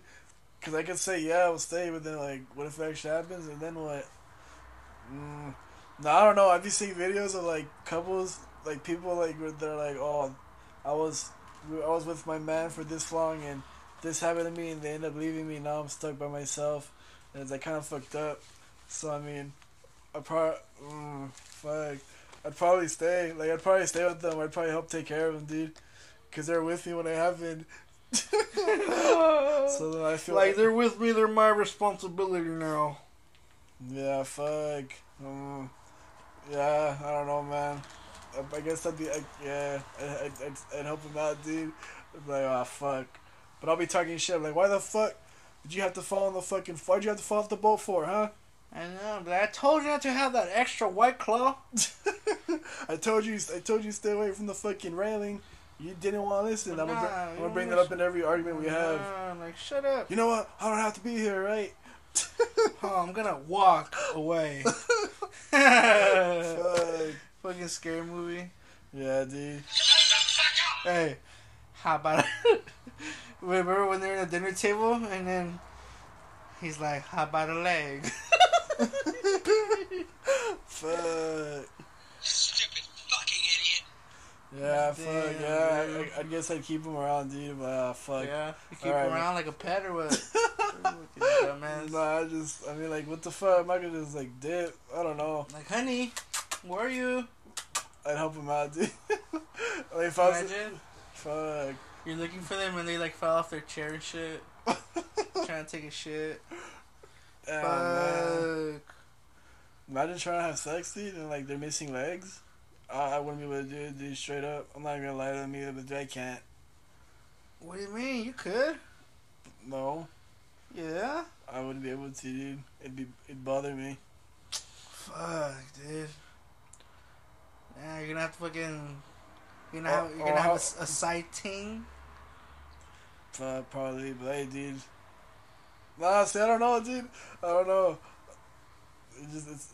Cause I could say yeah, I'll stay, but then like, what if it actually happens, and then what? Mm, no, I don't know. I've been seeing videos of like couples, like people like where they're like, oh, I was, I was with my man for this long, and this happened to me, and they end up leaving me. Now I'm stuck by myself, and it's like kind of fucked up. So I mean, I probably, mm, fuck. I'd probably stay. Like I'd probably stay with them. I'd probably help take care of them, dude, because they're with me when it happened. so then I feel like they're with me. They're my responsibility now. yeah, fuck. Um, yeah, I don't know, man. I, I guess I'd be like, yeah, I, I, I'd, help them out, dude. I'd like, ah, fuck. But I'll be talking shit. like, why the fuck did you have to fall on the fucking? Why'd you have to fall off the boat for, huh? I know, but I told you not to have that extra white claw. I told you, I told you, stay away from the fucking railing. You didn't want to listen. I'm gonna, I'm gonna bring that up in every argument we have. Nah, like shut up. You know what? I don't have to be here, right? Oh, I'm gonna walk away. Fuck. Fucking scary movie. Yeah, dude. Hey, how about remember when they're at the dinner table and then he's like, "How about a leg?" Fuck. Yeah, fuck. Damn, Yeah, dude. I, I guess I'd keep him around, dude. But uh, fuck. yeah, you keep Alright. him around like a pet or what? Dumbass. Nah, I just, I mean, like, what the fuck? I'm not gonna just like dip. I don't know. Like, honey, where are you? I'd help him out, dude. like, if I was, Imagine fuck. you're looking for them and they like fell off their chair and shit, trying to take a shit. Yeah, man. Fuck. Imagine trying to have sex, dude, and like they're missing legs. I, wouldn't be able to do it. Straight up, I'm not gonna lie to them either, but I can't. What do you mean? You could? No, Yeah. I wouldn't be able to, dude. It'd be, it'd bother me. Fuck, dude. Yeah, you're gonna have to fucking. You're gonna Or- have, you're gonna have a, a, s- a side ting. Uh, probably, but hey, dude. Nah, see, I don't know, dude. I don't know. It just, it's.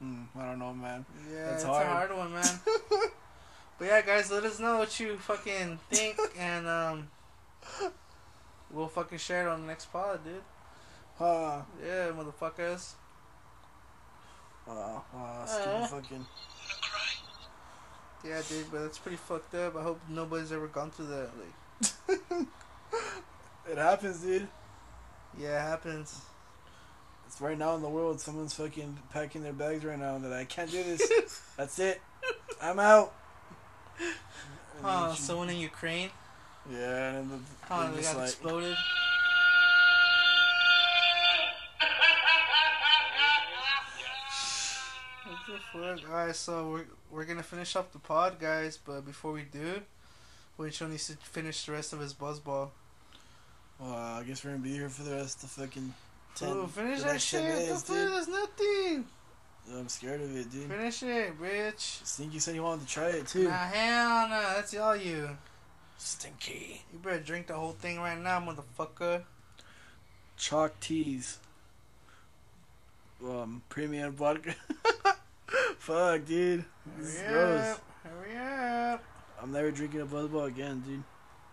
Hmm, I don't know, man. Yeah, That's it's hard. a hard one, man. but yeah, guys, let us know what you fucking think, and um, we'll fucking share it on the next pod, dude. Huh. Yeah, motherfuckers. Uh, uh, stupid Uh. fucking. Yeah, dude, but that's pretty fucked up. I hope nobody's ever gone through that. Like, It happens, dude. yeah, it happens. It's right now in the world. Someone's fucking packing their bags right now, and that I can't do this. That's it. I'm out. And Huh? Oh, she- Someone in Ukraine? Yeah, and then the, Huh? they're just got like, exploded. What the fuck? Alright, so we're, we're gonna finish up the pod, guys, but before we do, Winchell needs to finish the rest of his buzzball. well, I guess we're gonna be here for the rest of the fucking. 10, Oh, finish that shit! 10 The minutes, fuck? dude. There's nothing! I'm scared of it, dude. Finish it, bitch! Stinky said he wanted to try it too. Nah, hell no, that's all you. Stinky. You better drink the whole thing right now, motherfucker. Choc Tease. Um, premium vodka. Fuck, dude. This is Yep. gross. I'm never drinking a buzzball again, dude.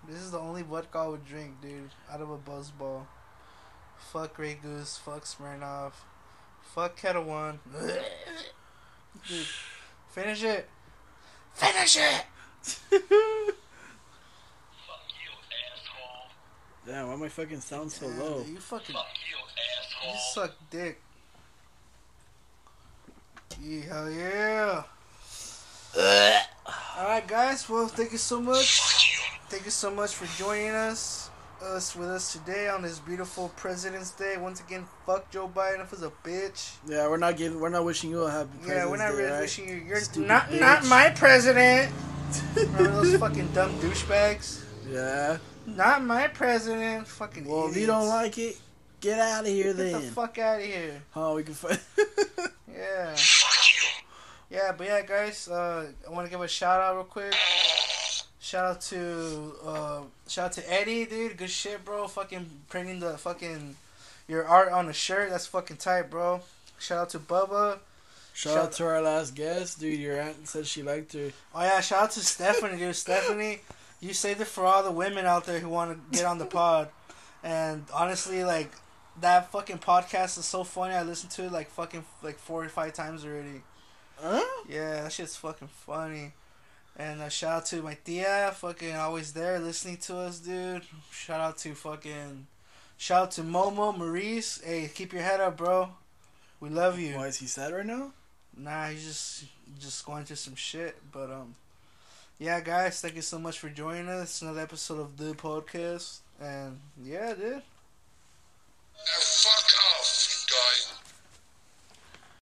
This is the only vodka I would drink, dude. Out of a buzzball. Fuck Grey Goose. Fuck Smirnoff. Fuck Ketel One. dude, finish it. Finish it. Fuck you, asshole. Damn, why my fucking sound so Damn, low? you fucking. You suck dick. Yeah, hell yeah. Alright, guys. Well, thank you so much. Thank you so much for joining us. Us with us today on this beautiful President's Day. Once again, fuck Joe Biden if he's a bitch. Yeah, we're not giving, we're not wishing you a happy. Yeah, we're not President's Day, really right? wishing you. You're Stupid not bitch. not my president. Remember those fucking dumb douchebags? Yeah. Not my president. Fucking. Well, if you don't like it, get out of here get then. the fuck out of here. oh, we can fight. Yeah. Yeah, but yeah, guys, uh, I want to give a shout out real quick. Shout out to uh, shout out to Eddie, dude. Good shit, bro. Fucking printing the fucking your art on a shirt. That's fucking tight, bro. Shout out to Bubba. Shout, Shout- out to our last guest, dude. Your aunt said she liked her. Oh yeah, shout out to Stephanie, dude. Stephanie, you saved it for all the women out there who want to get on the pod. And honestly, like that fucking podcast is so funny. I listened to it like fucking like four or five times already. Huh? Yeah, that shit's fucking funny. And a shout out to my tia, fucking always there listening to us, dude. Shout out to fucking, shout out to Momo, Maurice. Hey, keep your head up, bro. We love you. Why is he sad right now? Nah, he's just just going through some shit. But um, yeah, guys, thank you so much for joining us. Another episode of the podcast, and yeah, dude. Now fuck